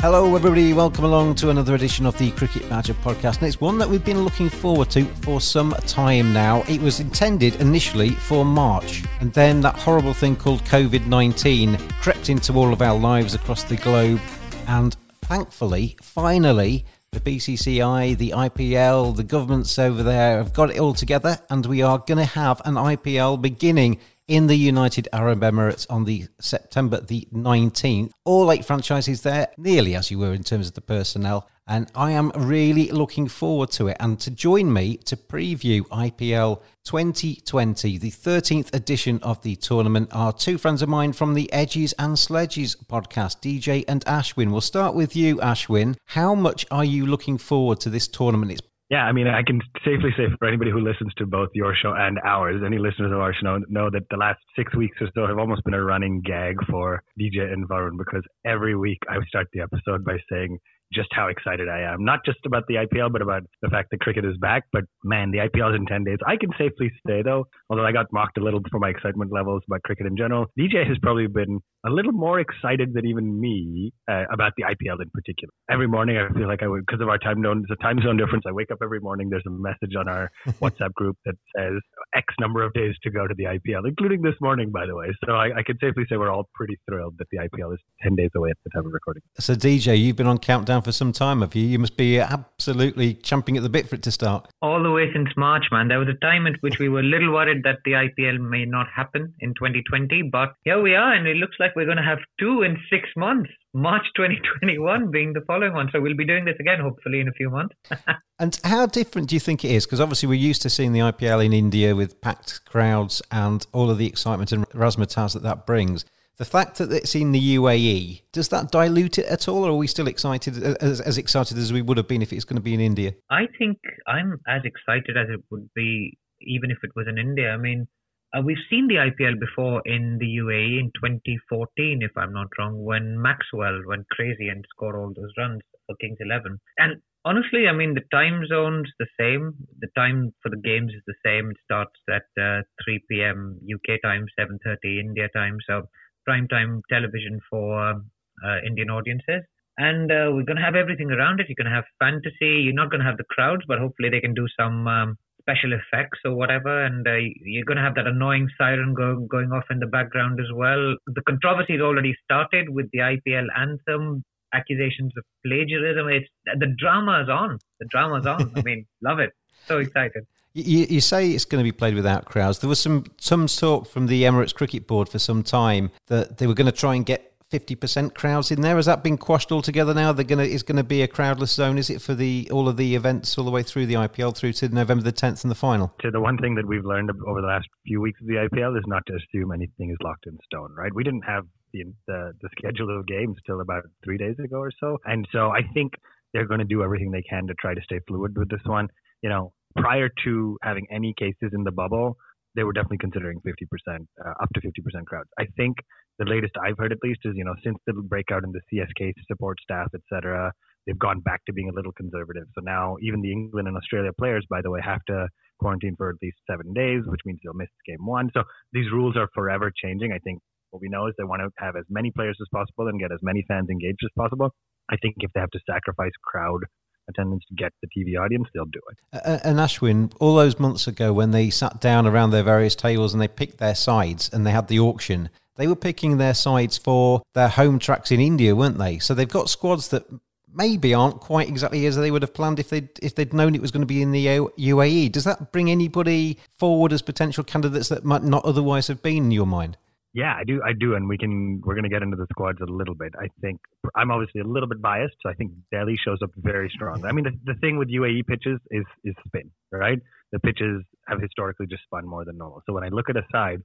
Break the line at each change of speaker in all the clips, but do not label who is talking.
Hello everybody, welcome along to another edition of the Cricket Badger podcast. And it's one that we've been looking forward to for some time now. It was intended initially for March, and then that horrible thing called COVID 19 crept into all of our lives across the globe. And thankfully, finally, the BCCI, the IPL, the governments over there have got it all together, and we are going to have an IPL beginning in the United Arab Emirates on the September the 19th. All eight franchises there, nearly as you were in terms of the personnel. And I am really looking forward to it. And to join me to preview IPL 2020, the 13th edition of the tournament, are two friends of mine from the Edges and Sledges podcast, DJ and Ashwin. We'll start with you, Ashwin. How much are you looking forward to this tournament? It's
yeah, I mean, I can safely say for anybody who listens to both your show and ours, any listeners of our show know, that the last six weeks or so have almost been a running gag for DJ and Varun because every week I start the episode by saying just how excited I am. Not just about the IPL, but about the fact that cricket is back. But man, the IPL is in 10 days. I can safely say, though, although I got mocked a little for my excitement levels about cricket in general, DJ has probably been a little more excited than even me uh, about the IPL in particular. Every morning, I feel like I would, because of our time zone, the time zone difference, I wake up every morning, there's a message on our WhatsApp group that says X number of days to go to the IPL, including this morning, by the way. So I, I can safely say we're all pretty thrilled that the IPL is 10 days away at the time of recording.
So, DJ, you've been on countdown for some time, have you? You must be absolutely champing at the bit for it to start.
All the way since March, man. There was a time at which we were a little worried that the IPL may not happen in 2020, but here we are, and it looks like we're going to have two in six months. March 2021 being the following one. So we'll be doing this again, hopefully, in a few months.
and how different do you think it is? Because obviously we're used to seeing the IPL in India with packed crowds and all of the excitement and razzmatazz that that brings. The fact that it's in the UAE, does that dilute it at all, or are we still excited, as, as excited as we would have been if it's going to be in India?
I think I'm as excited as it would be even if it was in India. I mean, uh, we've seen the IPL before in the UAE in 2014, if I'm not wrong, when Maxwell went crazy and scored all those runs for Kings 11. And honestly, I mean, the time zone's the same. The time for the games is the same. It starts at uh, 3 p.m. UK time, 7:30 India time. So prime time television for uh, Indian audiences. And uh, we're going to have everything around it. You're going to have fantasy. You're not going to have the crowds, but hopefully they can do some um, special effects or whatever. And uh, you're going to have that annoying siren go, going off in the background as well. The controversy has already started with the IPL anthem, accusations of plagiarism. It's the drama is on. The drama is on. I mean, love it. So excited.
You, you, say it's going to be played without crowds. There was some some talk from the Emirates Cricket Board for some time that they were going to try and get 50% crowds in there. Has that been quashed altogether now? They're gonna is going to be a crowdless zone. Is it for the all of the events all the way through the IPL through to November the 10th and the final?
So the one thing that we've learned over the last few weeks of the IPL is not to assume anything is locked in stone. Right? We didn't have the the, the schedule of games till about three days ago or so, and so I think they're going to do everything they can to try to stay fluid with this one. You know, prior to having any cases in the bubble, they were definitely considering 50%, uh, up to 50% crowds. I think the latest I've heard, at least, is you know since the breakout in the CSK support staff, etc., they've gone back to being a little conservative. So now even the England and Australia players, by the way, have to quarantine for at least seven days, which means they'll miss game one. So these rules are forever changing. I think what we know is they want to have as many players as possible and get as many fans engaged as possible. I think if they have to sacrifice crowd attendance to get the TV audience, they'll do it.
And Ashwin, all those months ago when they sat down around their various tables and they picked their sides and they had the auction, they were picking their sides for their home tracks in India, weren't they? So they've got squads that maybe aren't quite exactly as they would have planned if they'd if they'd known it was going to be in the UAE. Does that bring anybody forward as potential candidates that might not otherwise have been in your mind?
Yeah, I do. I do, and we can. We're going to get into the squads a little bit. I think I'm obviously a little bit biased, so I think Delhi shows up very strong. I mean, the, the thing with UAE pitches is is spin, right? The pitches have historically just spun more than normal. So when I look at a side,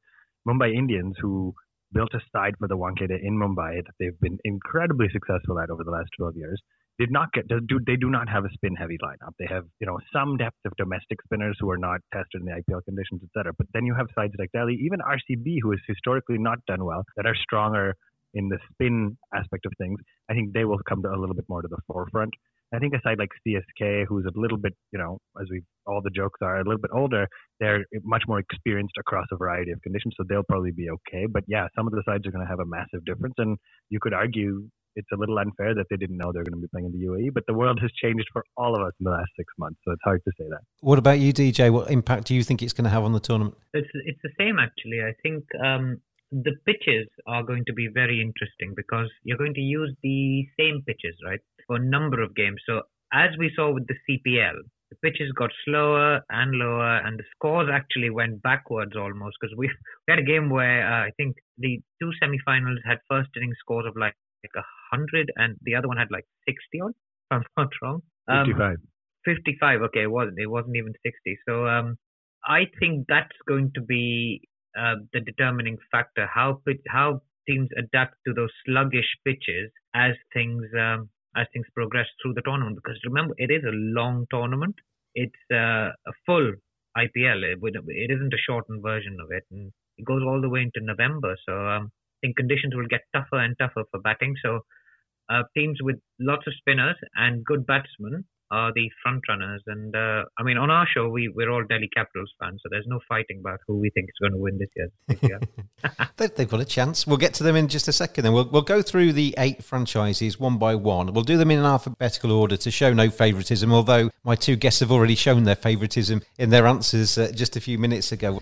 Mumbai Indians, who built a side for the Wankhede in Mumbai that they've been incredibly successful at over the last 12 years, did not get do they do not have a spin heavy lineup. They have you know some depth of domestic spinners who are not tested in the IPL conditions, etc. But then you have sides like Delhi, even RCB, who has historically not done well, that are stronger in the spin aspect of things. I think they will come to a little bit more to the forefront. I think a side like CSK, who's a little bit, you know, as we all the jokes are, a little bit older, they're much more experienced across a variety of conditions, so they'll probably be okay. But yeah, some of the sides are going to have a massive difference, and you could argue it's a little unfair that they didn't know they were going to be playing in the UAE. But the world has changed for all of us in the last six months, so it's hard to say that.
What about you, DJ? What impact do you think it's going to have on the tournament?
It's it's the same actually. I think um, the pitches are going to be very interesting because you're going to use the same pitches, right, for a number of games. So as we saw with the CPL, the pitches got slower and lower, and the scores actually went backwards almost because we, we had a game where uh, I think the two semifinals had first inning scores of like like a hundred, and the other one had like sixty on. If I'm not wrong.
Um, Fifty-five.
Fifty-five. Okay, it wasn't. It wasn't even sixty. So um, I think that's going to be uh, the determining factor. How how teams adapt to those sluggish pitches as things um, as things progress through the tournament. Because remember, it is a long tournament. It's uh, a full IPL. It, it isn't a shortened version of it, and it goes all the way into November. So um, think conditions will get tougher and tougher for batting. So uh, teams with lots of spinners and good batsmen are the front runners. And uh, I mean, on our show, we we're all Delhi Capitals fans, so there's no fighting about who we think is going to win this year. This year.
They've got a chance. We'll get to them in just a second. Then we'll we'll go through the eight franchises one by one. We'll do them in an alphabetical order to show no favouritism. Although my two guests have already shown their favouritism in their answers uh, just a few minutes ago.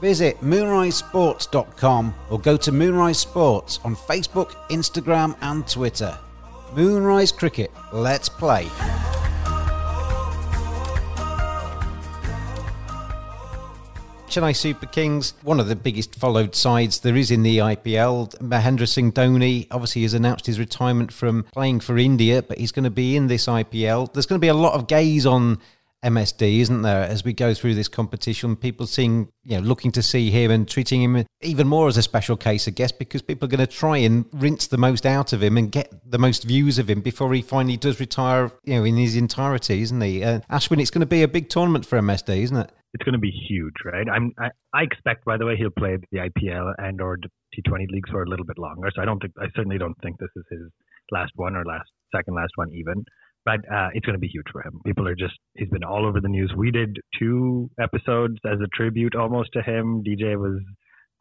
Visit moonrisesports.com or go to Moonrise Sports on Facebook, Instagram, and Twitter. Moonrise Cricket, let's play. Chennai Super Kings, one of the biggest followed sides there is in the IPL. Mahendra Singh Dhoni obviously has announced his retirement from playing for India, but he's going to be in this IPL. There's going to be a lot of gaze on MSD, isn't there? As we go through this competition, people seeing, you know, looking to see him and treating him even more as a special case, I guess, because people are going to try and rinse the most out of him and get the most views of him before he finally does retire, you know, in his entirety, isn't he? Uh, Ashwin, it's going to be a big tournament for MSD, isn't it?
It's going to be huge, right? I'm, I, I expect, by the way, he'll play the IPL and or T20 leagues for a little bit longer. So I don't think, I certainly don't think this is his last one or last second last one even but uh, it's going to be huge for him. People are just, he's been all over the news. We did two episodes as a tribute almost to him. DJ was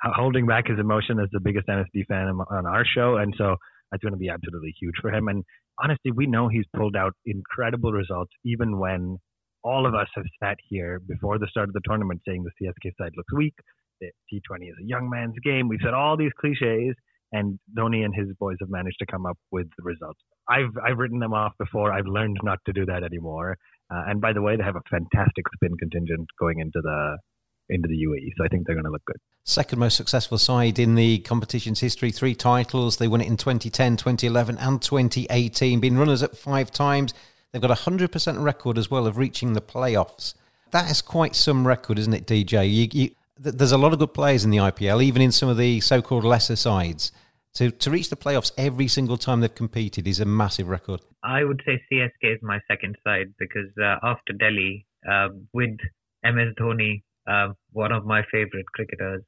holding back his emotion as the biggest MSD fan on our show. And so That's going to be absolutely huge for him. And honestly, we know he's pulled out incredible results, even when all of us have sat here before the start of the tournament saying the CSK side looks weak. The T20 is a young man's game. We've said all these cliches, and Dhoni and his boys have managed to come up with the results. I've I've written them off before. I've learned not to do that anymore. Uh, and by the way, they have a fantastic spin contingent going into the into the UAE, so I think they're going to look good.
Second most successful side in the competition's history, three titles. They won it in 2010, 2011, and 2018. Been runners up five times. They've got a hundred percent record as well of reaching the playoffs. That is quite some record, isn't it, DJ? You, you, there's a lot of good players in the IPL, even in some of the so-called lesser sides. To to reach the playoffs every single time they've competed is a massive record.
I would say CSK is my second side because uh, after Delhi, uh, with MS Dhoni, uh, one of my favorite cricketers,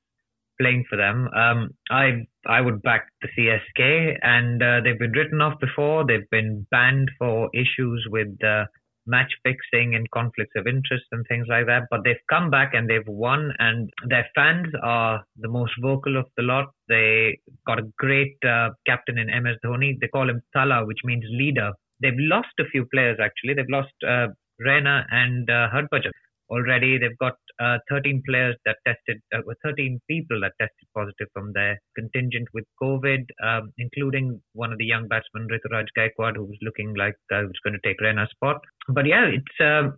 playing for them, um, I I would back the CSK, and uh, they've been written off before. They've been banned for issues with uh, match fixing and conflicts of interest and things like that. But they've come back and they've won, and their fans are the most vocal of the lot. They got a great uh, captain in MS Dhoni. They call him Thala, which means leader. They've lost a few players actually. They've lost uh, and uh, Harbhajan already. They've got uh, 13 players that tested, uh, 13 people that tested positive from their contingent with COVID, um, including one of the young batsmen, Ruturaj Gaikwad, who was looking like uh, was going to take Raina's spot. But yeah, it's uh,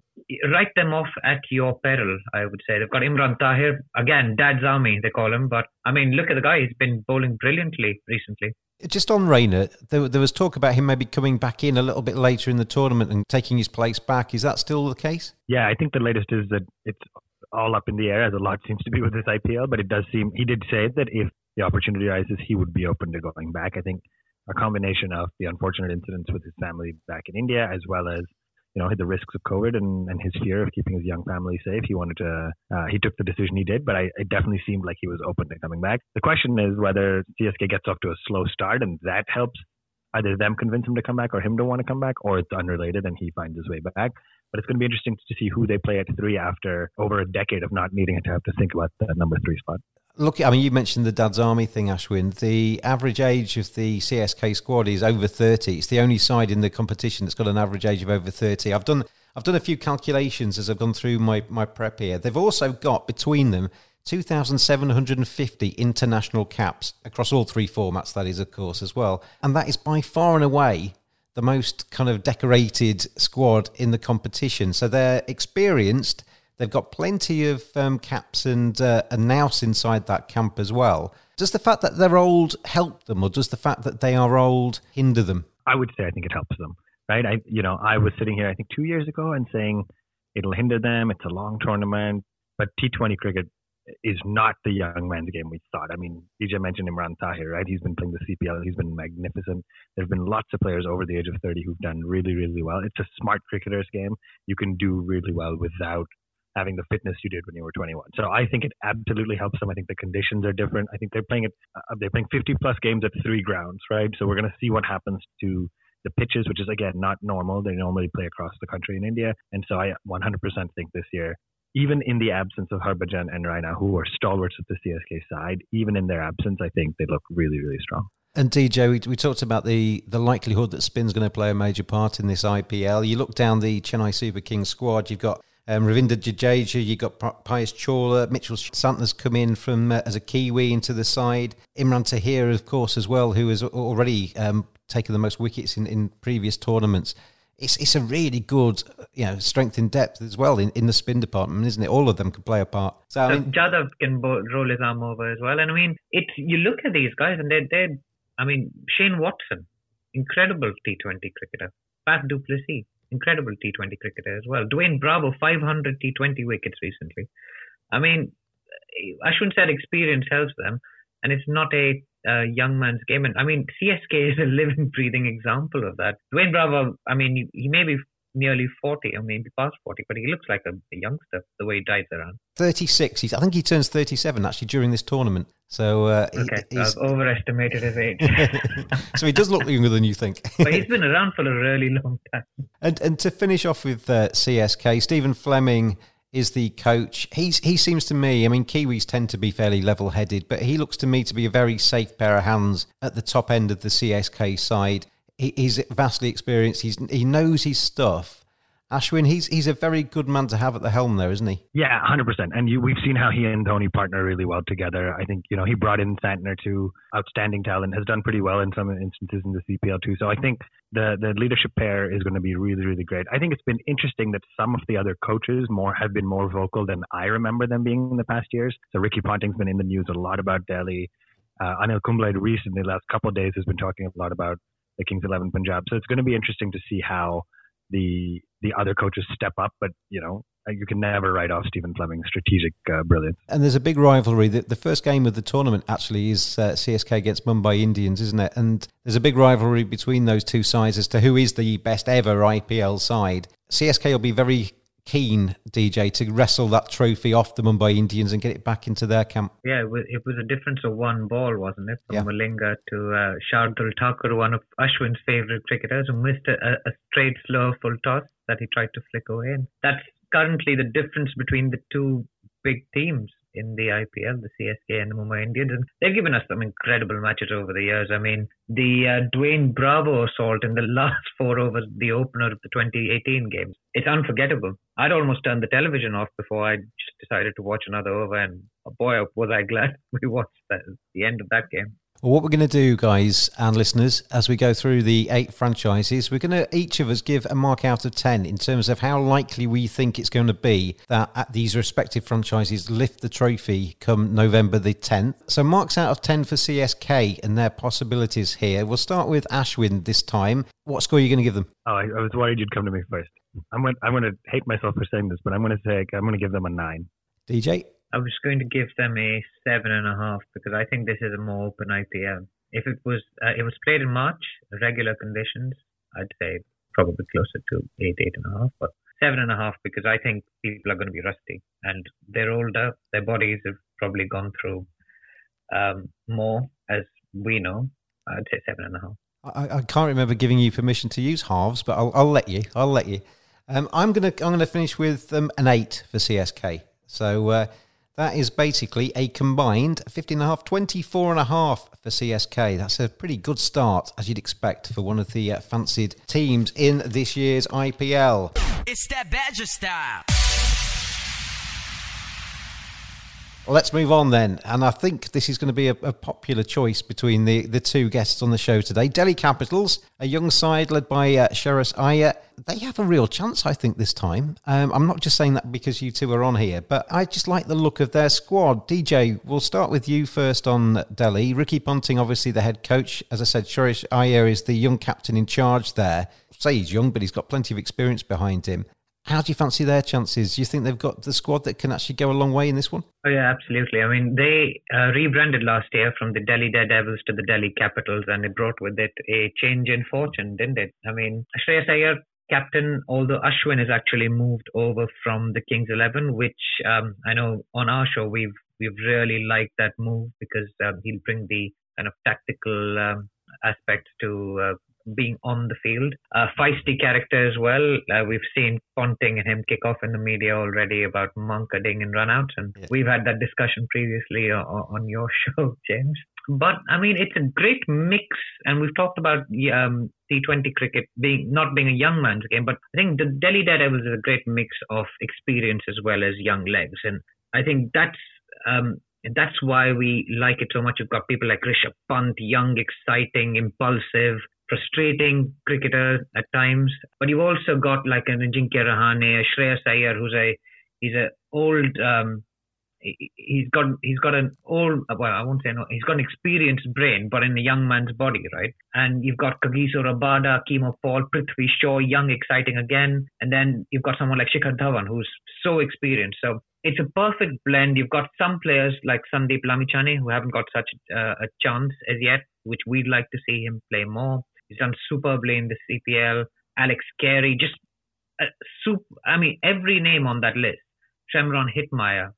write them off at your peril, I would say. They've got Imran Tahir, again, Dad's Army, they call him. But I mean, look at the guy, he's been bowling brilliantly recently.
Just on Raina, there, there, was talk about him maybe coming back in a little bit later in the tournament and taking his place back. Is that still the case?
Yeah, I think the latest is that it's all up in the air, as a lot seems to be with this IPL. But it does seem he did say that if the opportunity arises, he would be open to going back. I think a combination of the unfortunate incidents with his family back in India, as well as you know the risks of COVID and, and his fear of keeping his young family safe, he wanted to. Uh, he took the decision he did, but I, it definitely seemed like he was open to coming back. The question is whether CSK gets off to a slow start and that helps either them convince him to come back or him to want to come back, or it's unrelated and he finds his way back. But it's going to be interesting to see who they play at three after over a decade of not needing to have to think about that number three spot.
Look, I mean, you mentioned the Dad's Army thing, Ashwin. The average age of the CSK squad is over 30. It's the only side in the competition that's got an average age of over 30. I've done I've done a few calculations as I've gone through my, my prep here. They've also got between them 2,750 international caps across all three formats, that is, of course, as well. And that is by far and away the most kind of decorated squad in the competition. So they're experienced. They've got plenty of um, caps and uh, a nous inside that camp as well. Does the fact that they're old help them, or does the fact that they are old hinder them?
I would say I think it helps them. Right? I you know I was sitting here I think two years ago and saying it'll hinder them. It's a long tournament, but T20 cricket is not the young man's game we thought. I mean, DJ mentioned Imran Tahir, right? He's been playing the CPL. He's been magnificent. There have been lots of players over the age of 30 who've done really, really well. It's a smart cricketer's game. You can do really well without having the fitness you did when you were 21. So I think it absolutely helps them. I think the conditions are different. I think they're playing it. Uh, they're playing 50 plus games at three grounds, right? So we're going to see what happens to the pitches, which is again not normal. They normally play across the country in India, and so I 100% think this year even in the absence of Harbhajan and Raina, who are stalwarts of the CSK side, even in their absence, I think they look really, really strong.
And DJ, we, we talked about the, the likelihood that spin's going to play a major part in this IPL. You look down the Chennai Super Kings squad, you've got um, Ravindra Jadeja, you've got Piyush Chawla, Mitchell Santner's come in from uh, as a Kiwi into the side. Imran Tahir, of course, as well, who has already um, taken the most wickets in, in previous tournaments it's it's a really good you know strength in depth as well in, in the spin department, isn't it? All of them can play a part.
So, I mean, Jadhav can roll his arm over as well, and I mean, it's you look at these guys and they're they're I mean, Shane Watson, incredible T20 cricketer. Faf du Plessis, incredible T20 cricketer as well. Dwayne Bravo, 500 T20 wickets recently. I mean, Ashwin said experience helps them, and it's not a young man's game. And I mean, CSK is a living, breathing example of that. Dwayne Bravo, I mean, he may be nearly 40 or maybe past 40, but he looks like a, a youngster the way he dives around.
36. He's, I think he turns 37 actually during this tournament. So uh,
okay, he, I've overestimated his age.
so he does look younger than you think.
but he's been around for a really long time.
And and to finish off with uh, CSK, Stephen Fleming is the coach. He's he seems to me. I mean, Kiwis tend to be fairly level-headed, but he looks to me to be a very safe pair of hands at the top end of the CSK side. He, he's vastly experienced. He's he knows his stuff. Ashwin, he's he's a very good man to have at the helm, there, isn't he?
Yeah, hundred percent. And you, we've seen how he and Dhoni partner really well together. I think you know he brought in Santner to outstanding talent, has done pretty well in some instances in the CPL too. So I think the the leadership pair is going to be really really great. I think it's been interesting that some of the other coaches more have been more vocal than I remember them being in the past years. So Ricky Ponting's been in the news a lot about Delhi. Uh, Anil Kumble recently, last couple of days, has been talking a lot about the Kings Eleven Punjab. So it's going to be interesting to see how the the other coaches step up. But you know, you can never write off Stephen Fleming's strategic uh, brilliance.
And there's a big rivalry. The, the first game of the tournament actually is uh, CSK against Mumbai Indians, isn't it? And there's a big rivalry between those two sides as to who is the best ever IPL side. CSK will be very keen, DJ, to wrestle that trophy off the Mumbai Indians and get it back into their camp.
Yeah, it was, it was a difference of one ball, wasn't it? From yeah. Malinga to uh, Shardul Thakur, one of Ashwin's favourite cricketers, who missed a, a straight slow full toss that he tried to flick away. And that's currently the difference between the two big teams in the IPL, the CSK and the Mumbai Indians. And they've given us some incredible matches over the years. I mean, the uh, Dwayne Bravo assault in the last four overs, the opener of the 2018 games, it's unforgettable. I'd almost turned the television off before I just decided to watch another over. And boy, was I glad we watched that, the end of that game.
Well, what we're going to do, guys and listeners, as we go through the eight franchises, we're going to each of us give a mark out of 10 in terms of how likely we think it's going to be that uh, these respective franchises lift the trophy come November the 10th. So, marks out of 10 for CSK and their possibilities here. We'll start with Ashwin this time. What score are you going to give them?
Oh, I, I was worried you'd come to me first. I'm going, I'm going to hate myself for saying this, but I'm going to say I'm going to give them a nine.
DJ?
I was going to give them a seven and a half because I think this is a more open IPL. If it was uh, it was played in March, regular conditions, I'd say probably closer to eight, eight and a half, but seven and a half because I think people are going to be rusty and they're older. Their bodies have probably gone through um, more, as we know. I'd say seven and a half.
I, I, can't remember giving you permission to use halves, but I'll, I'll let you. I'll let you. Um, I'm gonna I'm gonna finish with um, an eight for CSK. So uh, that is basically a combined 15.5, 24.5 for CSK. That's a pretty good start, as you'd expect, for one of the uh, fancied teams in this year's IPL. It's that Badger style. Let's move on then. And I think this is going to be a, a, popular choice between the, the two guests on the show today. Delhi Capitals, a young side led by uh, Shreyas Iyer. They have a real chance, I think, this time. Um, I'm not just saying that because you two are on here, but I just like the look of their squad. DJ, we'll start with you first on Delhi. Ricky Ponting, obviously the head coach. As I said, Shreyas Iyer is the young captain in charge there. Say he's young, but he's got plenty of experience behind him. How do you fancy their chances? Do you think they've got the squad that can actually go a long way in this one?
Oh yeah, absolutely. I mean, they uh, rebranded last year from the Delhi Daredevils to the Delhi Capitals, and it brought with it a change in fortune, didn't it? I mean, Shreyas Iyer, captain, although Ashwin has actually moved over from the Kings Eleven, which um, I know on our show we've we've really liked that move because um, he'll bring the kind of tactical um, aspect to uh, being on the field. A feisty character as well. Uh, we've seen Ponting and him kick off in the media already about mankading and runouts, and yeah. we've had that discussion previously on, on your show, James. But I mean, it's a great mix, and we've talked about um, T20 cricket being not being a young man's game, but I think the Delhi Daredevils is a great mix of experience as well as young legs, and I think that's um, that's why we like it so much. You've got people like Rishabh Pant, young, exciting, impulsive, frustrating cricketer at times. But you've also got like an Ajinkya Rahane, a Shreyas Iyer, who's a he's a old um, he's got he's got an old well I won't say no he's got an experienced brain but in a young man's body right? And you've got Kagiso Rabada, Keemo Paul, Prithvi Shaw, young exciting again. And then you've got someone like Shikhar Dhawan who's so experienced. So it's a perfect blend. You've got some players like Sandeep Lamichhane who haven't got such uh, a chance as yet which we'd like to see him play more He's done superbly in the CPL. Alex Carey, just uh, super. I mean, every name on that list. Shimron Hetmyer,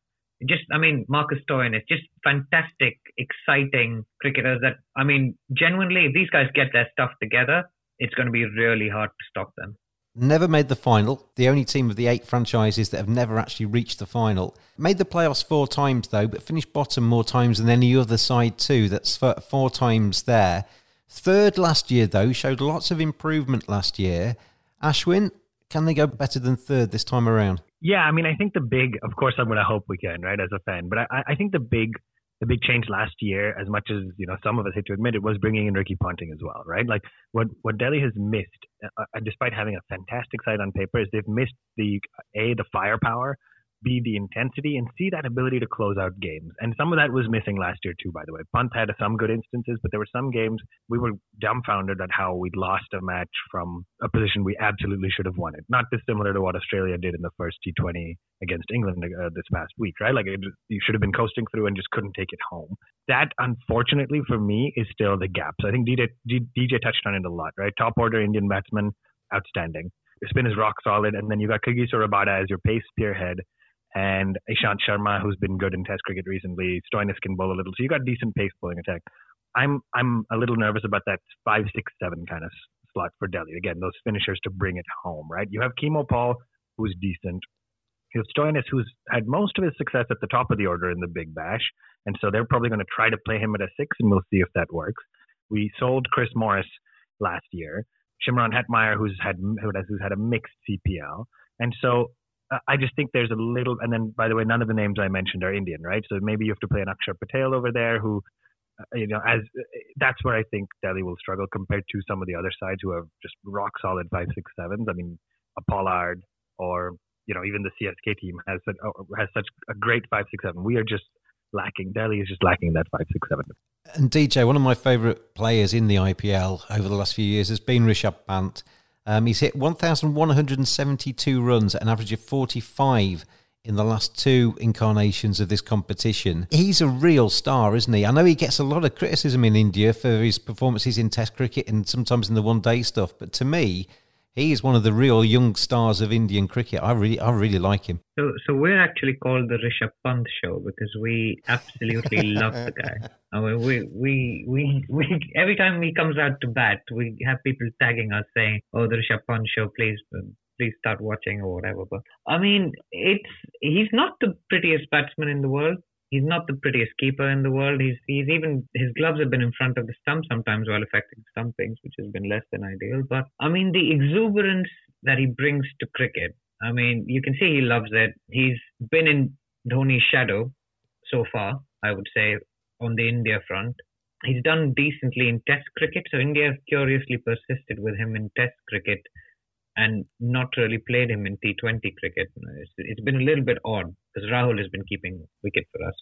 just I mean Marcus Stoinis, just fantastic, exciting cricketers. That I mean, genuinely, if these guys get their stuff together, it's going to be really hard to stop them.
never made the final. The only team of the eight franchises that have never actually reached the final. Made the playoffs four times though, but finished bottom more times than any other side too. That's four times there. Third last year though, showed lots of improvement last year. Ashwin, can they go better than third this time around?
Yeah, I mean, I think the big, of course, I'm going to hope we can, right, as a fan. But I, I think the big the big change last year, as much as you know some of us hate to admit it, was bringing in Ricky Ponting as well, right? Like what what Delhi has missed, uh, uh despite having a fantastic side on paper, is they've missed the a the firepower B, the intensity, and C, that ability to close out games. And some of that was missing last year, too, by the way. Pant had some good instances, but there were some games we were dumbfounded at how we'd lost a match from a position we absolutely should have won it. Not dissimilar to what Australia did in the first T20 against England uh, this past week, right? Like it, you should have been coasting through and just couldn't take it home. That, unfortunately, for me, is still the gap. So I think DJ, DJ touched on it a lot, right? Top order Indian batsman, outstanding. Your spin is rock solid, and then you got Kagiso Rabada as your pace spearhead and Ishant Sharma, who's been good in Test cricket recently. Stoinis can bowl a little, so you got decent pace bowling attack. I'm I'm a little nervous about that five, six, seven kind of slot for Delhi. Again, those finishers to bring it home, right? You have Keemo Paul, who's decent. You have Stoinis, who's had most of his success at the top of the order in the Big Bash, and so they're probably going to try to play him at a six, and we'll see if that works. We sold Chris Morris last year. Shimron Hetmyer, who's had who's had a mixed CPL, and so I just think there's a little, and then by the way, none of the names I mentioned are Indian, right? So maybe you have to play an Akshar Patel over there, who, uh, you know, as that's where I think Delhi will struggle compared to some of the other sides who have just rock solid five, six, sevens. I mean, a Pollard or you know even the CSK team has oh, has such a great five, six, seven. We are just lacking. Delhi is just lacking that five, six, seven.
And DJ, one of my favourite players in the IPL over the last few years has been Rishabh Pant. Um, he's hit 1,172 runs at an average of 45 in the last two incarnations of this competition. He's a real star, isn't he? I know he gets a lot of criticism in India for his performances in Test cricket and sometimes in the one day stuff, but to me, he is one of the real young stars of Indian cricket. I really, I really like him.
So, so we're actually called the Rishabh Pant Show because we absolutely love the guy. I mean, we, we, we, we, every time he comes out to bat, we have people tagging us saying, "Oh, the Rishabh Pant Show, please, um, please start watching or whatever." But I mean, it's he's not the prettiest batsman in the world. He's not the prettiest keeper in the world. He's he's even his gloves have been in front of the stump sometimes while affecting stumpings, which has been less than ideal. But I mean, the exuberance that he brings to cricket. I mean, you can see he loves it. He's been in Dhoni's shadow so far, I would say, on the India front. He's done decently in Test cricket, so India curiously persisted with him in Test cricket and not really played him in T20 cricket. It's, it's been a little bit odd because Rahul has been keeping wicket for us.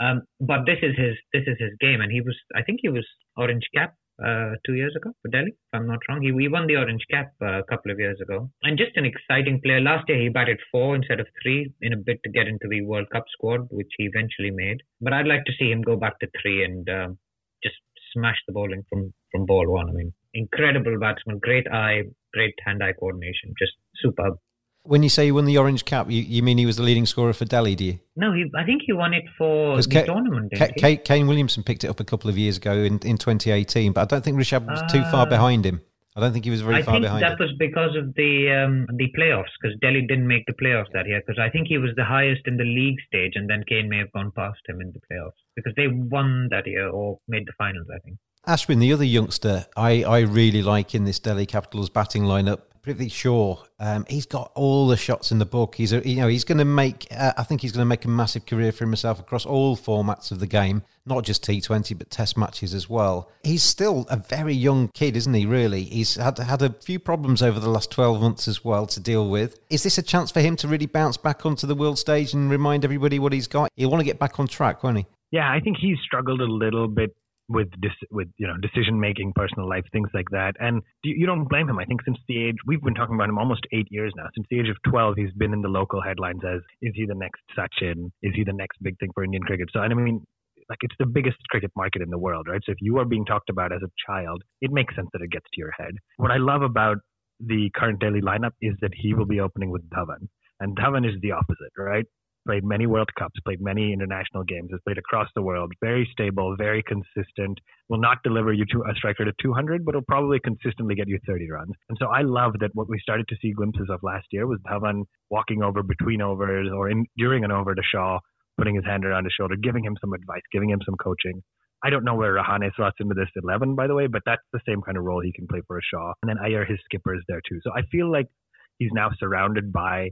Um, but this is his this is his game, and he was I think he was orange cap uh, two years ago for Delhi, if I'm not wrong. He, he won the orange cap uh, a couple of years ago, and just an exciting player. Last year he batted four instead of three in a bid to get into the World Cup squad, which he eventually made. But I'd like to see him go back to three and um, just smash the bowling from from ball one. I mean, incredible batsman, great eye, great hand-eye coordination, just superb.
When you say he won the orange cap, you, you mean he was the leading scorer for Delhi? Do you?
No, he, I think he won it for the K- tournament.
K- Kane Williamson picked it up a couple of years ago in, in 2018, but I don't think Rishabh was uh, too far uh, behind him. I don't think he was very
I
far behind.
I think that him. was because of the um, the playoffs, because Delhi didn't make the playoffs that year. Because I think he was the highest in the league stage, and then Kane may have gone past him in the playoffs because they won that year or made the finals. I think.
Ashwin, the other youngster I, I really like in this Delhi Capitals batting lineup, Prithvi Shaw. Um, he's got all the shots in the book. He's a, you know he's going to make. Uh, I think he's going to make a massive career for himself across all formats of the game, not just T Twenty but Test matches as well. He's still a very young kid, isn't he? Really, he's had had a few problems over the last twelve months as well to deal with. Is this a chance for him to really bounce back onto the world stage and remind everybody what he's got? He'll want to get back on track, won't he?
Yeah, I think he's struggled a little bit with dis- with you know decision making, personal life, things like that. And you, you, don't blame him. I think since the age we've been talking about him almost eight years now. Since the age of twelve, he's been in the local headlines as is he the next Sachin? Is he the next big thing for Indian cricket? So and I mean. Like it's the biggest cricket market in the world, right? So if you are being talked about as a child, it makes sense that it gets to your head. What I love about the current Delhi lineup is that he will be opening with Dhawan, and Dhawan is the opposite, right? Played many World Cups, played many international games, has played across the world, very stable, very consistent, will not deliver you to a striker to 200, but will probably consistently get you 30 runs. And so I love that what we started to see glimpses of last year was Dhawan walking over between overs or in, during an over to Shaw, putting his hand around his shoulder, giving him some advice, giving him some coaching. I don't know where Rahane slots into this 11, by the way, but that's the same kind of role he can play for a Shaw. And then Iyer, his skipper, is there too. So I feel like he's now surrounded by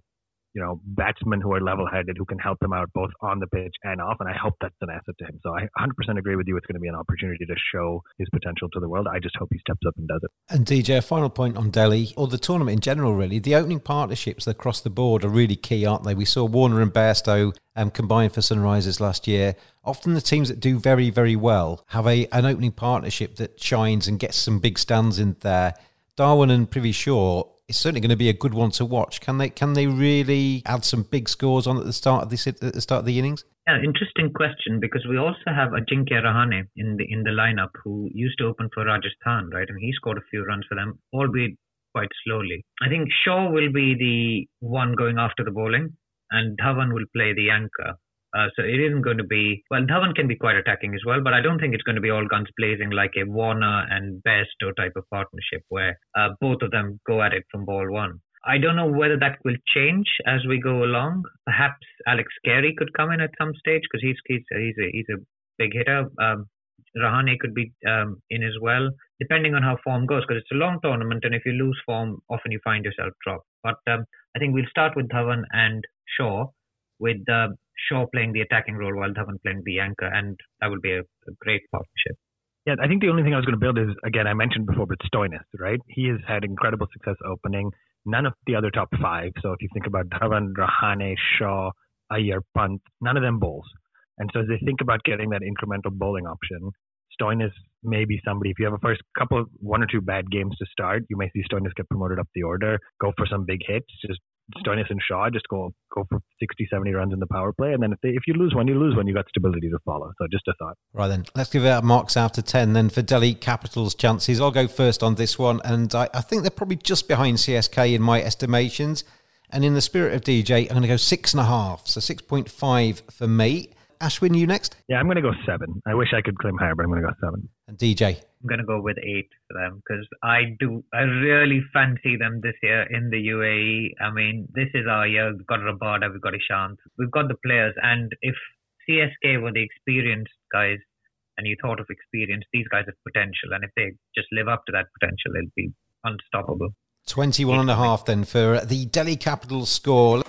you know, batsmen who are level-headed who can help him out both on the pitch and off. And I hope that's an asset to him. So I 100% agree with you. It's going to be an opportunity to show his potential to the world. I just hope he steps up and does it.
And DJ, a final point on Delhi or the tournament in general, really. The opening partnerships across the board are really key, aren't they? We saw Warner and Bairstow um, combined for Sunrisers last year. Often the teams that do very, very well have a an opening partnership that shines and gets some big stands in there. Dhawan and Prithvi Shaw it's certainly going to be a good one to watch. Can they can they really add some big scores on at the start of this at the start of the innings?
Yeah, interesting question because we also have Ajinkya Rahane in the in the lineup who used to open for Rajasthan, right? And he scored a few runs for them, albeit quite slowly. I think Shaw will be the one going after the bowling, and Dhawan will play the anchor. Uh, so it isn't going to be well. Dhawan can be quite attacking as well, but I don't think it's going to be all guns blazing like a Warner and Bairstow type of partnership where uh, both of them go at it from ball one. I don't know whether that will change as we go along. Perhaps Alex Carey could come in at some stage because he's he's he's a, he's a big hitter. Um, Rahane could be um, in as well, depending on how form goes, because it's a long tournament, and if you lose form, often you find yourself dropped. But um, I think we'll start with Dhawan and Shaw, with uh, Shaw playing the attacking role while Dhawan playing the anchor, and that would be a, a great partnership.
Yeah, I think the only thing I was going to build is again I mentioned before, but Stoinis, right? He has had incredible success opening. None of the other top five. So if you think about Dhawan, Rahane, Shaw, Iyer, Pant, none of them bowls. And so as they think about getting that incremental bowling option, Stoinis may be somebody. If you have a first couple, one or two bad games to start, you may see Stoinis get promoted up the order, go for some big hits, just Stoinis and Shaw just go go for 60, 70 runs in the power play, and then if they, if you lose one, you lose one. You've got stability to follow. So just a thought.
Right then, let's give it marks out ten. Then for Delhi Capitals chances, I'll go first on this one, and I, I think they're probably just behind CSK in my estimations. And in the spirit of DJ, I'm going to go six and a half, so six point five for me. Ashwin, you next?
Yeah, I'm going to go seven. I wish I could claim higher, but I'm going to go seven.
And DJ?
I'm going to go with eight for them because I do, I really fancy them this year in the UAE. I mean, this is our year. We've got Rabada, we've got Ishant, we've got the players. And if CSK were the experienced guys and you thought of experience, these guys have potential. And if they just live up to that potential, they'll be unstoppable.
21 and a half then for the Delhi Capitals score.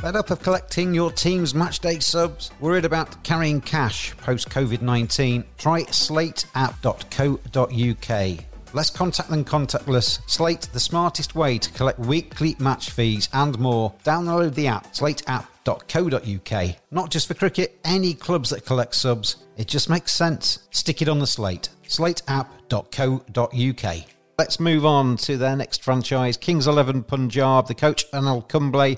Fed up of collecting your team's matchday subs? Worried about carrying cash post COVID 19? Try slateapp.co.uk. Less contact than contactless. Slate, the smartest way to collect weekly match fees and more. Download the app, slateapp.co.uk. Not just for cricket, any clubs that collect subs. It just makes sense. Stick it on the slate. slateapp.co.uk. Let's move on to their next franchise, Kings 11 Punjab. The coach, Anil Kumble,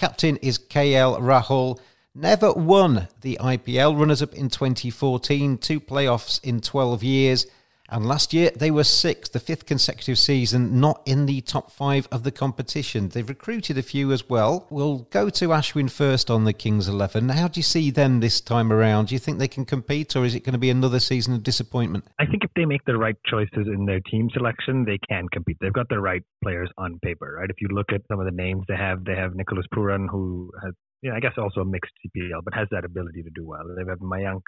Captain is KL Rahul. Never won the IPL, runners up in 2014, two playoffs in 12 years. And last year they were sixth, the fifth consecutive season, not in the top five of the competition. They've recruited a few as well. We'll go to Ashwin first on the Kings 11. How do you see them this time around? Do you think they can compete, or is it going to be another season of disappointment?
I think if they make the right choices in their team selection, they can compete. They've got the right players on paper, right? If you look at some of the names they have, they have Nicholas Pooran, who has, you know, I guess also a mixed CPL, but has that ability to do well. They have Mayank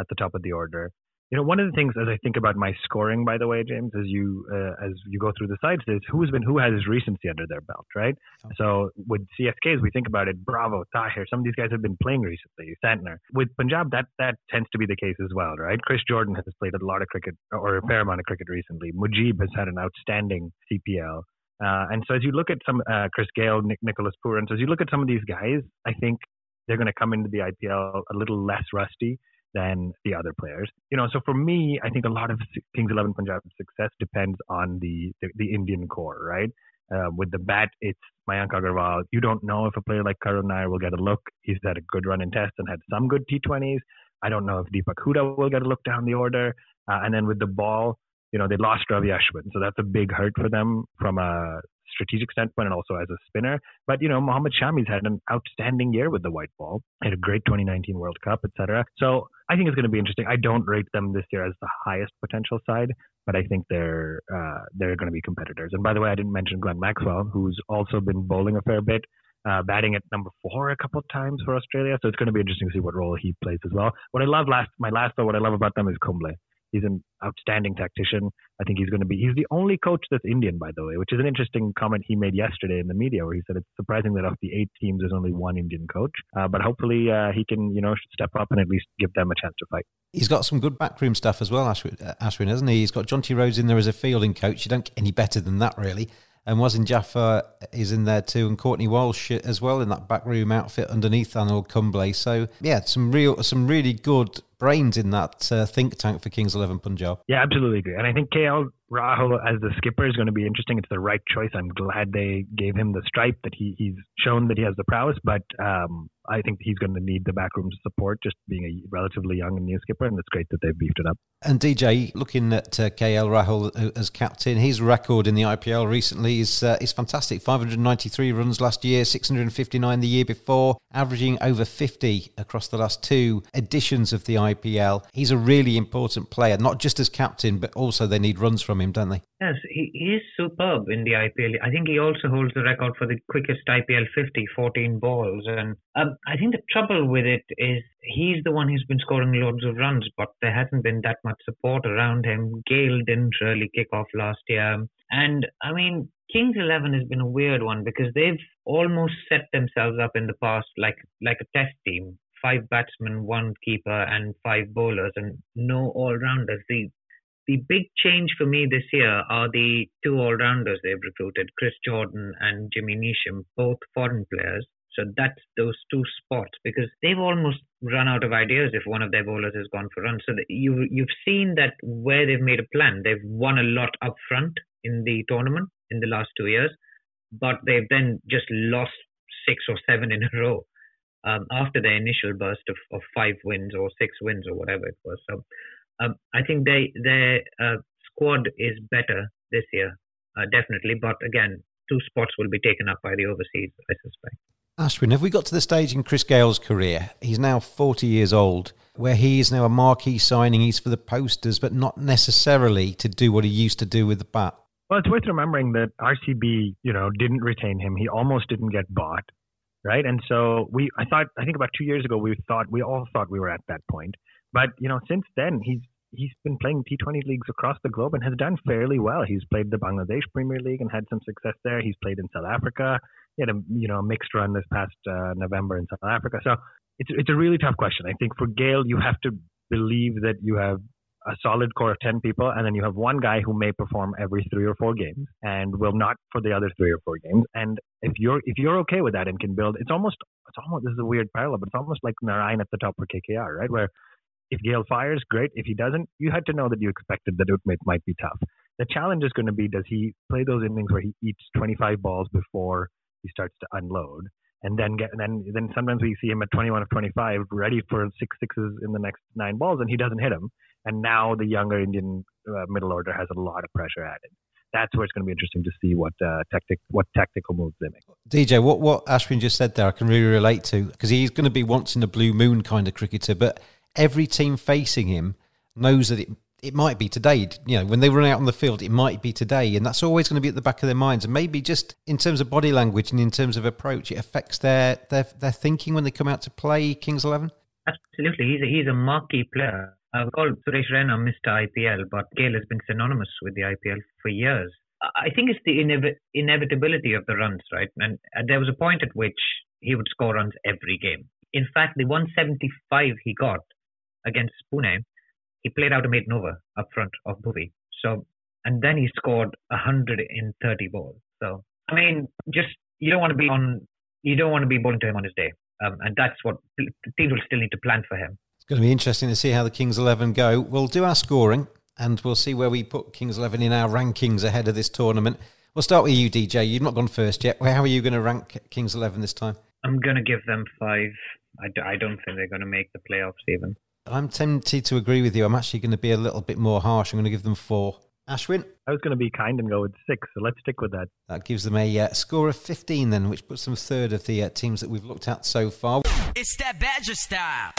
at the top of the order. You know, one of the things as I think about my scoring, by the way, James, as you uh, as you go through the sides, is who's been who has recency under their belt, right? Okay. So with CSKs, we think about it. Bravo, Tahir, some of these guys have been playing recently. Santner. With Punjab, that that tends to be the case as well, right? Chris Jordan has played a lot of cricket or a fair amount of cricket recently. Mujib has had an outstanding CPL. Uh, and so as you look at some uh, Chris Gayle, Nick, Nicholas Pooran, so as you look at some of these guys, I think they're going to come into the IPL a little less rusty than the other players. You know, so for me, I think a lot of Kings Eleven Punjab's success depends on the the, the Indian core, right? Uh, with the bat, it's Mayank Agarwal. You don't know if a player like Karun Nair will get a look. He's had a good run in tests and had some good T20s. I don't know if Deepak Hooda will get a look down the order. Uh, and then with the ball, you know, they lost Ravi Ashwin, so that's a big hurt for them from a strategic standpoint and also as a spinner. But you know, Mohammad Shami's had an outstanding year with the white ball. Had a great 2019 World Cup, etc. So I think it's going to be interesting. I don't rate them this year as the highest potential side, but I think they're uh, they're going to be competitors. And by the way, I didn't mention Glenn Maxwell, who's also been bowling a fair bit uh, batting at number four a couple of times for Australia. So it's going to be interesting to see what role he plays as well. What I love last, my last though, what I love about them is Kumble. He's an outstanding tactician. I think he's going to be. He's the only coach that's Indian, by the way, which is an interesting comment he made yesterday in the media, where he said it's surprising that of the eight teams, there's only one Indian coach. Uh, but hopefully, uh, he can, you know, step up and at least give them a chance to fight.
He's got some good backroom stuff as well, Ashwin, uh, hasn't he? He's got Jonty Rhodes in there as a fielding coach. You don't get any better than that, really and Wasim Jaffer is in there too, and Courtney Walsh as well in that backroom outfit underneath Anil Kumble. So yeah, some real, some really good brains in that uh, think tank for Kings Eleven Punjab.
Yeah, absolutely agree. And I think KL Rahul as the skipper is going to be interesting. It's the right choice. I'm glad they gave him the stripe that he, he's shown that he has the prowess, but um, I think he's going to need the backroom support just being a relatively young and new skipper, and it's great that they've beefed it up.
And DJ, looking at uh, KL Rahul uh, as captain, his record in the IPL recently is uh, is fantastic. 593 runs last year, 659 the year before, averaging over 50 across the last two editions of the IPL. He's a really important player, not just as captain, but also they need runs from him, don't they?
Yes, he, he is superb in the IPL. I think he also holds the record for the quickest IPL 50, 14 balls. And um, I think the trouble with it is he's the one who's been scoring loads of runs, but there hasn't been that much support around him. Gayle didn't really kick off last year. And I mean, Kings Eleven has been a weird one because they've almost set themselves up in the past like like a test team. Five batsmen, one keeper, and five bowlers, and no all rounders. The the big change for me this year are the two all rounders they've recruited, Chris Jordan and Jimmy Neesham, both foreign players. So that's those two spots because they've almost run out of ideas if one of their bowlers has gone for runs. So you you've seen that where they've made a plan, they've won a lot up front in the tournament in the last two years, but they've then just lost six or seven in a row um, after their initial burst of, of five wins or six wins or whatever it was. So um, I think they their uh, squad is better this year, uh, definitely. But again, two spots will be taken up by the overseas, I suspect.
Ashwin, have we got to the stage in Chris Gayle's career? He's now 40 years old, where he is now a marquee signing. He's for the posters, but not necessarily to do what he used to do with the bat.
Well, it's worth remembering that RCB, you know, didn't retain him. He almost didn't get bought, right? And so we, I thought, I think about two years ago, we thought, we all thought we were at that point. But you know, since then he's he's been playing T20 leagues across the globe and has done fairly well. He's played the Bangladesh Premier League and had some success there. He's played in South Africa. He had a you know mixed run this past uh, November in South Africa. So it's it's a really tough question. I think for Gayle, you have to believe that you have a solid core of 10 people and then you have one guy who may perform every three or four games and will not for the other three or four games and if you're if you're okay with that and can build it's almost it's almost this is a weird parallel but it's almost like Narine at the top for KKR right where if Gayle fires, great. If he doesn't, you had to know that you expected that it might be tough. The challenge is going to be does he play those innings where he eats 25 balls before he starts to unload? And then get and then then sometimes we see him at 21 of 25, ready for six sixes in the next nine balls, and he doesn't hit them. And now the younger Indian uh, middle order has a lot of pressure added. That's where it's going to be interesting to see what uh, tactic what tactical moves they make.
DJ, what what Ashwin just said there, I can really relate to because he's going to be once in a blue moon kind of cricketer, but every team facing him knows that it it might be today. You know, when they run out on the field, it might be today, and that's always going to be at the back of their minds. And maybe just in terms of body language and in terms of approach, it affects their their their thinking when they come out to play Kings Eleven.
Absolutely, he's a, he's a marquee player. I've called Suresh Raina Mr. IPL, but Gayle has been synonymous with the IPL for years. I think it's the inev- inevitability of the runs, right? And there was a point at which he would score runs every game. In fact, the 175 he got against Pune, he played out a maiden over up front of Bhuvi. So, and then he scored 130 balls. So, I mean, just you don't want to be on, you don't want to be bowling to him on his day, um, and that's what teams will still need to plan for him.
It's going to be interesting to see how the Kings Eleven go. We'll do our scoring, and we'll see where we put Kings Eleven in our rankings ahead of this tournament. We'll start with you, DJ. You've not gone first yet. How are you going to rank Kings Eleven this time?
I'm going to give them five. I, I don't think they're going to make the playoffs even.
I'm tempted to agree with you. I'm actually going to be a little bit more harsh. I'm going to give them four. Ashwin?
I was going to be kind and go with six, so let's stick with that.
That gives them a uh, score of 15 then, which puts them third of the uh, teams that we've looked at so far.
It's that Badger style.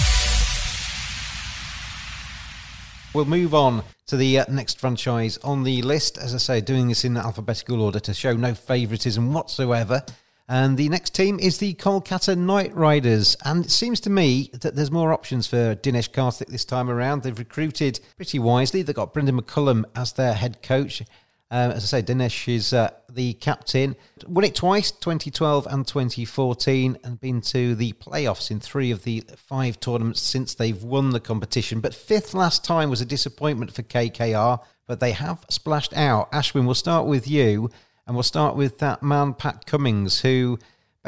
We'll move on to the uh, next franchise on the list. As I say, doing this in alphabetical order to show no favouritism whatsoever. And the next team is the Kolkata Knight Riders. And it seems to me that there's more options for Dinesh Karthik this time around. They've recruited pretty wisely. They've got Brendan McCullum as their head coach. Uh, as I say, Dinesh is uh, the captain. Won it twice, 2012 and 2014, and been to the playoffs in three of the five tournaments since they've won the competition. But fifth last time was a disappointment for KKR, but they have splashed out. Ashwin, we'll start with you. And we'll start with that man, Pat Cummins, who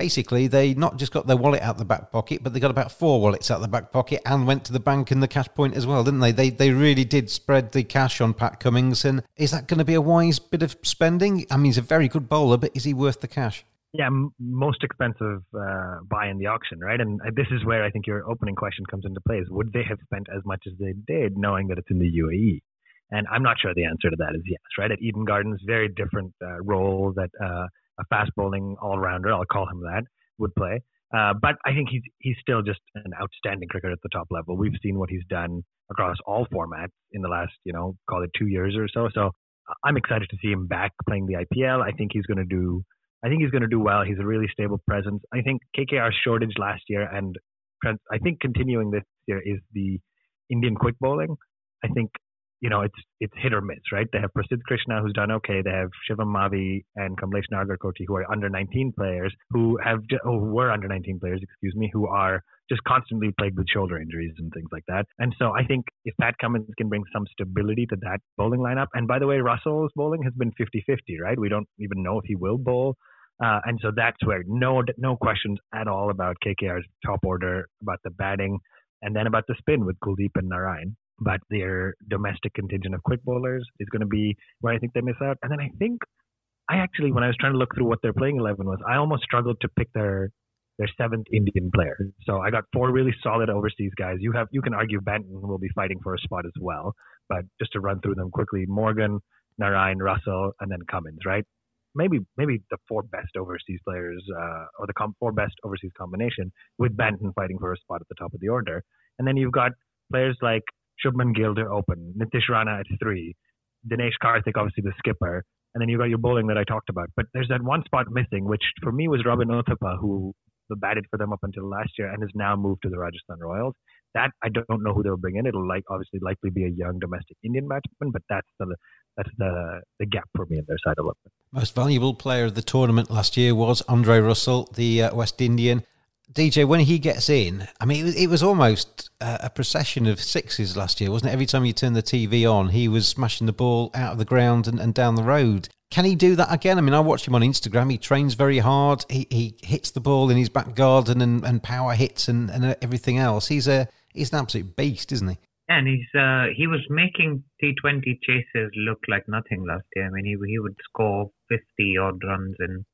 basically they not just got their wallet out the back pocket, but they got about four wallets out the back pocket and went to the bank and the cash point as well, didn't they? They they really did spread the cash on Pat Cummins. And is that going to be a wise bit of spending? I mean, he's a very good bowler, but is he worth the cash?
Yeah, most expensive uh, buy in the auction, right? And uh, this is where I think your opening question comes into play: is would they have spent as much as they did, knowing that it's in the UAE? And I'm not sure the answer to that is yes, right? At Eden Gardens, very different uh, role that uh, a fast bowling all rounder, I'll call him that, would play. Uh, but I think he's he's still just an outstanding cricketer at the top level. We've seen what he's done across all formats in the last, you know, call it two years or so. So I'm excited to see him back playing the IPL. I think he's going to do. I think he's going to do well. He's a really stable presence. I think KKR's shortage last year and I think continuing this year is the Indian quick bowling. I think you know, it's it's hit or miss, right? They have Prasidh Krishna, who's done okay. They have Shivam Mavi and Kamlesh Nagarkoti, who are under 19 players, who have oh, who were under 19 players, excuse me, who are just constantly plagued with shoulder injuries and things like that. And so I think if Pat Cummins can bring some stability to that bowling lineup, and by the way, Russell's bowling has been 50-50, right? We don't even know if he will bowl. Uh, and so that's where no no questions at all about KKR's top order, about the batting, and then about the spin with Kuldeep and Narine but their domestic contingent of quick bowlers is going to be where I think they miss out. And then I think I actually, when I was trying to look through what their playing eleven was, I almost struggled to pick their their seventh Indian player. So I got four really solid overseas guys. You have you can argue Banton will be fighting for a spot as well, but just to run through them quickly: Morgan, Narine, Russell, and then Cummins. Right? Maybe maybe the four best overseas players, uh, or the com- four best overseas combination, with Banton fighting for a spot at the top of the order. And then you've got players like Shubman Gill to open, Nitish Rana at three, Dinesh Karthik, obviously the skipper, and then you got your bowling that I talked about. But there's that one spot missing, which for me was Robin Uthappa, who batted for them up until last year and has now moved to the Rajasthan Royals. That I don't know who they'll bring in. It'll like obviously likely be a young domestic Indian batsman, but that's the that's the the gap for me in their side eleven.
Most valuable player of the tournament last year was Andre Russell, the uh, West Indian. DJ, when he gets in, I mean, it was, it was almost a procession of sixes last year, wasn't it? Every time you turn the TV on, he was smashing the ball out of the ground and, and down the road. Can he do that again? I mean, I watch him on Instagram. He trains very hard. He, he hits the ball in his back garden and, and power hits and, and everything else. He's a he's an absolute beast, isn't he?
And he's uh, he was making T20 chases look like nothing last year. I mean, he he would score 50 odd runs in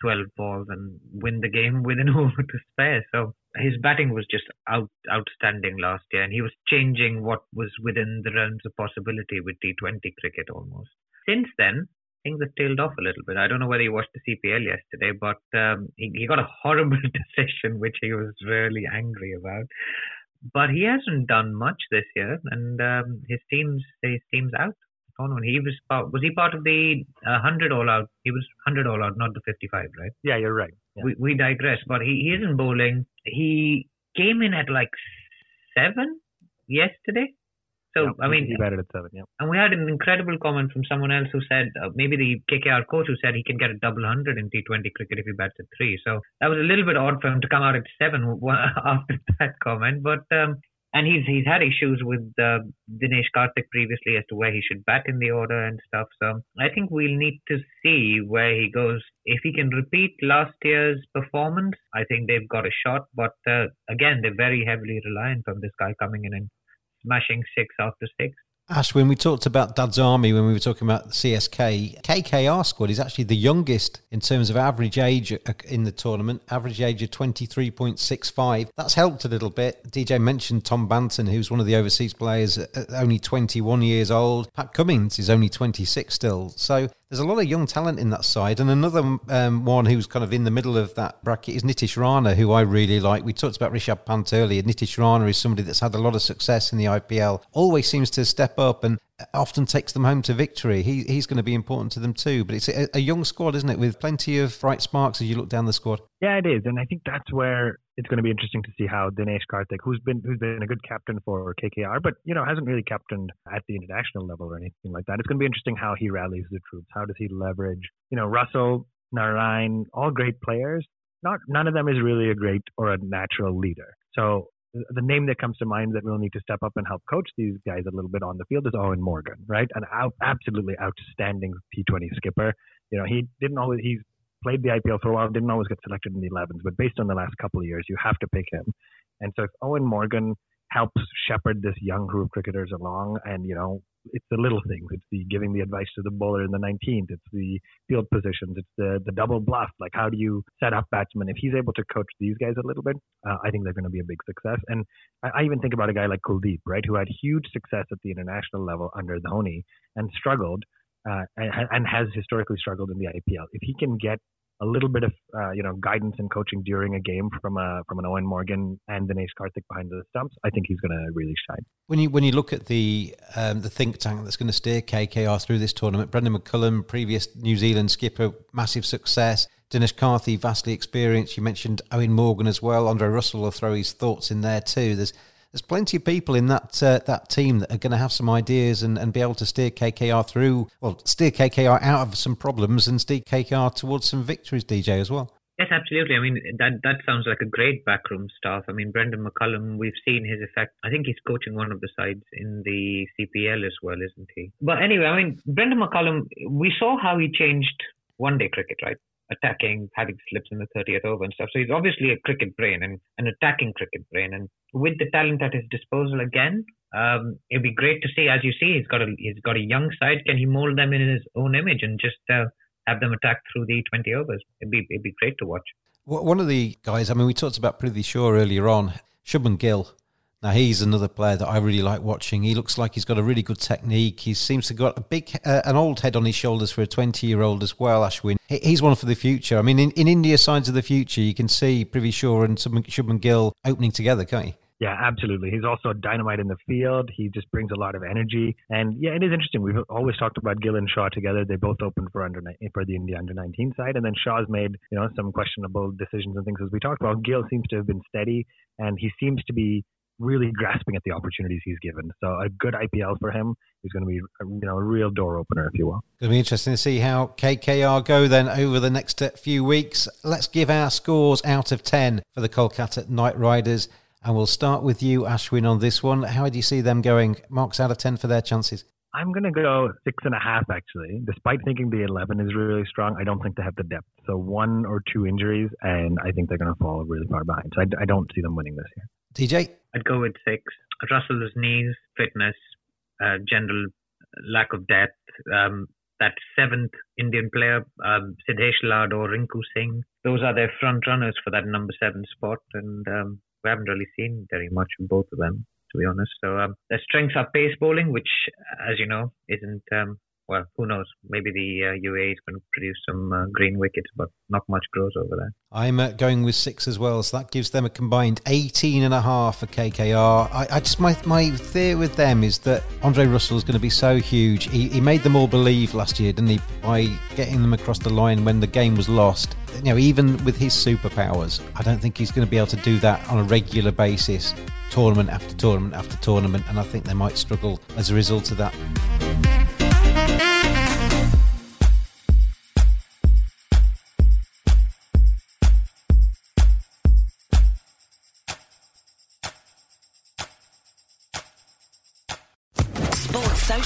12 balls and win the game with an over to spare. So his batting was just out outstanding last year, and he was changing what was within the realms of possibility with T20 cricket almost. Since then, things have tailed off a little bit. I don't know whether you watched the CPL yesterday, but um, he, he got a horrible decision, which he was really angry about. But he hasn't done much this year, and um, his team's his team's out. Oh no, he was part, was he part of the uh, hundred all out? He was hundred all out, not the fifty-five, right?
Yeah, you're right. Yeah.
We we digress, but he, he isn't bowling. He came in at like seven yesterday. So
yeah,
I mean,
he batted at seven. Yeah.
And we had an incredible comment from someone else who said uh, maybe the KKR coach who said he can get a double hundred in T20 cricket if he bats at three. So that was a little bit odd for him to come out at seven after that comment. But um, and he's he's had issues with uh, Dinesh Karthik previously as to where he should bat in the order and stuff. So I think we'll need to see where he goes. If he can repeat last year's performance, I think they've got a shot. But uh, again, they're very heavily reliant on this guy coming in and smashing six after six.
Ash, when we talked about Dad's Army, when we were talking about CSK, KKR squad is actually the youngest in terms of average age uh, in the tournament, average age of 23.65. That's helped a little bit. DJ mentioned Tom Banton, who's one of the overseas players, only 21 years old. Pat Cummins is only 26 still. So there's a lot of young talent in that side. And another um, one who's kind of in the middle of that bracket is Nitish Rana, who I really like. We talked about Rishabh Pant earlier. Nitish Rana is somebody that's had a lot of success in the IPL, always seems to step up and often takes them home to victory. He, he's going to be important to them too. But it's a, a, young squad, isn't it, with plenty of bright sparks as you look down the squad.
Yeah, it is, and I think that's where it's going to be interesting to see how Dinesh Karthik, who's been who's been a good captain for KKR, but you know hasn't really captained at the international level or anything like that. It's going to be interesting how he rallies the troops. How does he leverage, you know, Russell, Narine, all great players. Not none of them is really a great or a natural leader. So the name that comes to mind that will need to step up and help coach these guys a little bit on the field is Eoin Morgan, right? An out, absolutely outstanding T20 skipper. You know, he didn't always, he's played the IPL for a while, didn't always get selected in the 11s, but based on the last couple of years, you have to pick him. And so if Eoin Morgan helps shepherd this young group of cricketers along and, you know, it's the little things. It's the giving the advice to the bowler in the 19th. It's the field positions. It's the the double bluff. Like how do you set up batsmen? If he's able to coach these guys a little bit, uh, I think they're going to be a big success. And I, I, even think about a guy like Kuldeep, right, who had huge success at the international level under Dhoni and struggled. Uh, and, and has historically struggled in the IPL. If he can get a little bit of uh, you know guidance and coaching during a game from a from an Eoin Morgan and Dinesh Karthik behind the stumps, I think he's going to really shine.
When you when you look at the um, the think tank that's going to steer KKR through this tournament, Brendan McCullum, previous New Zealand skipper, massive success. Dinesh Karthik, vastly experienced. You mentioned Owen Morgan as well. Andre Russell will throw his thoughts in there too. There's there's plenty of people in that uh, that team that are going to have some ideas and, and be able to steer KKR through, well, steer KKR out of some problems and steer KKR towards some victories, DJ, as well.
Yes, absolutely. I mean, that that sounds like a great backroom staff. I mean, Brendan McCullum, we've seen his effect. I think he's coaching one of the sides in the CPL as well, isn't he? But anyway, I mean, Brendan McCullum, we saw how he changed one day cricket, right? Attacking, having slips in the 30th over and stuff. So he's obviously a cricket brain and an attacking cricket brain. And with the talent at his disposal again, um, it'd be great to see. As you see, he's got a he's got a young side. Can he mold them in his own image and just uh, have them attack through the 20 overs? It'd be it'd be great to watch.
One of the guys, I mean, we talked about Prithvi Shaw earlier on. Shubman Gill now he's another player that I really like watching. He looks like he's got a really good technique. He seems to have got a big, uh, an old head on his shoulders for a twenty-year-old as well. Ashwin, he's one for the future. I mean, in, in India signs of the future, you can see Prithvi Shaw and Shubman Gill opening together, can't you?
Yeah, absolutely. He's also dynamite in the field. He just brings a lot of energy. And yeah, it is interesting. We've always talked about Gill and Shaw together. They both opened for under for the India under 19 side, and then Shaw's made you know some questionable decisions and things as we talked about. Gill seems to have been steady, and he seems to be really grasping at the opportunities he's given. So a good IPL for him is going to be a, you know a real door opener, if you will.
It'll be interesting to see how KKR go then over the next uh, few weeks. Let's give our scores out of ten for the Kolkata Knight Riders, and we'll start with you, Ashwin, on this one. How do you see them going? Marks out of ten for their chances.
I'm going to go six and a half, actually. Despite thinking the 11 is really strong, I don't think they have the depth. So one or two injuries, and I think they're going to fall really far behind. So I, I don't see them winning this year.
DJ?
I'd go with six. Russell's knees, fitness, uh, general lack of depth. Um, that seventh Indian player, um, Lad or Rinku Singh, those are their front runners for that number seven spot, and um, we haven't really seen very much of both of them, to be honest. So um, their strengths are pace bowling, which, as you know, isn't um, well, who knows? Maybe the uh, UAE is going to produce some uh, green wickets, but not much grows over there.
I'm uh, going with six as well, so that gives them a combined 18 and a half for KKR. I, I just my my theory with them is that Andre Russell is going to be so huge. He, he made them all believe last year, didn't he, by getting them across the line when the game was lost. You know, even with his superpowers, I don't think he's going to be able to do that on a regular basis, tournament after tournament after tournament, and I think they might struggle as a result of that.